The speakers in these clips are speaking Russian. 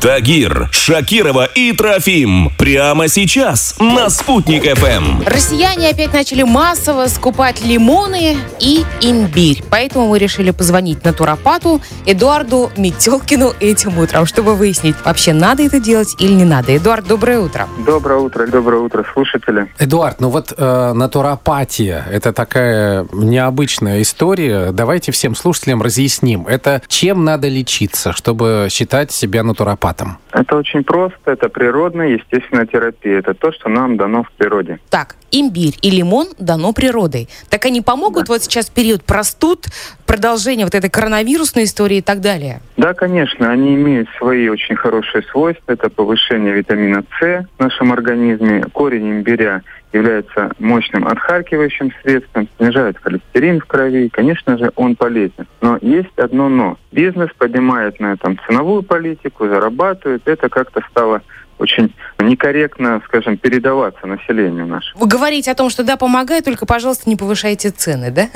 Тагир, Шакирова и Трофим. Прямо сейчас на «Спутник ФМ». Россияне опять начали массово скупать лимоны и имбирь. Поэтому мы решили позвонить натуропату Эдуарду Метелкину этим утром, чтобы выяснить, вообще надо это делать или не надо. Эдуард, доброе утро. Доброе утро, доброе утро, слушатели. Эдуард, ну вот э, натуропатия – это такая необычная история. Давайте всем слушателям разъясним. Это чем надо лечиться, чтобы считать себя натуропатом? Это очень просто, это природная, естественная терапия. Это то, что нам дано в природе. Так, имбирь и лимон дано природой. Так они помогут да. вот сейчас период простуд, продолжение вот этой коронавирусной истории и так далее? Да, конечно, они имеют свои очень хорошие свойства. Это повышение витамина С в нашем организме. Корень имбиря является мощным отхаркивающим средством, снижает холестерин в крови. Конечно же, он полезен. Но есть одно но. Бизнес поднимает на этом ценовую политику, зарабатывает. Это как-то стало очень некорректно, скажем, передаваться населению нашему. Вы говорите о том, что да, помогает, только, пожалуйста, не повышайте цены, да?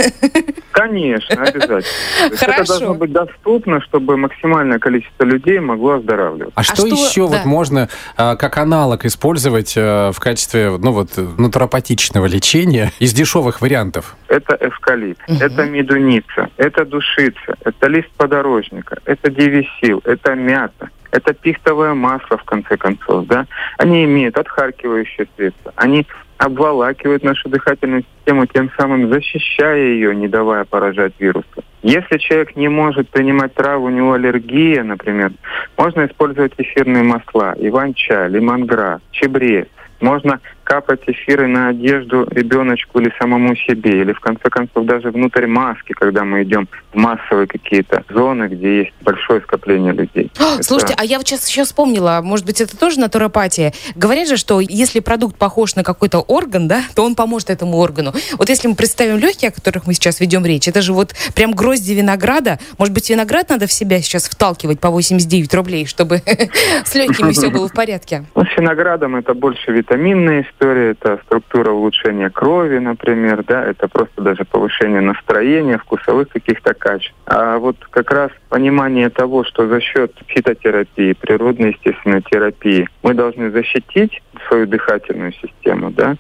Конечно, обязательно. Это должно быть доступно, чтобы максимальное количество людей могло оздоравливаться. А, а что, что еще да. вот можно а, как аналог использовать а, в качестве ну вот натуропатичного лечения из дешевых вариантов? Это эвкалипт, угу. это медуница, это душица, это лист подорожника, это девисил, это мята это пихтовое масло, в конце концов, да, они имеют отхаркивающие средства, они обволакивают нашу дыхательную систему, тем самым защищая ее, не давая поражать вирусу. Если человек не может принимать траву, у него аллергия, например, можно использовать эфирные масла, иван-чай, лимонграсс, чебрец. Можно капать эфиры на одежду ребеночку или самому себе, или в конце концов даже внутрь маски, когда мы идем в массовые какие-то зоны, где есть большое скопление людей. О, это... Слушайте, а я вот сейчас еще вспомнила, может быть, это тоже натуропатия. Говорят же, что если продукт похож на какой-то орган, да, то он поможет этому органу. Вот если мы представим легкие, о которых мы сейчас ведем речь, это же вот прям грозди винограда. Может быть, виноград надо в себя сейчас вталкивать по 89 рублей, чтобы с легкими все было в порядке? Ну, с виноградом это больше витаминные история, это структура улучшения крови, например, да, это просто даже повышение настроения, вкусовых каких-то качеств. А вот как раз понимание того, что за счет фитотерапии, природной естественной терапии мы должны защитить свою дыхательную систему, да,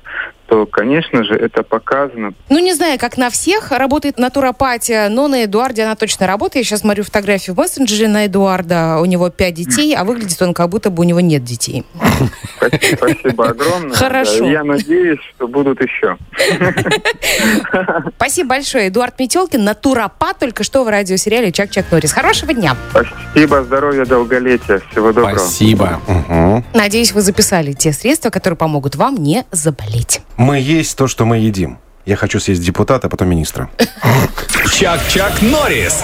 то, конечно же, это показано. Ну, не знаю, как на всех работает натуропатия, но на Эдуарде она точно работает. Я сейчас смотрю фотографию в мессенджере на Эдуарда. У него пять детей, а выглядит он как будто бы у него нет детей. Спасибо огромное. Хорошо. Я надеюсь, что будут еще. Спасибо большое. Эдуард Метелкин, натуропат, только что в радиосериале «Чак-Чак Норрис». Хорошего дня. Спасибо, здоровья, долголетия. Всего доброго. Спасибо. Надеюсь, вы записали те средства, которые помогут вам не заболеть. Мы есть то, что мы едим. Я хочу съесть депутата, а потом министра. Чак-Чак Норрис.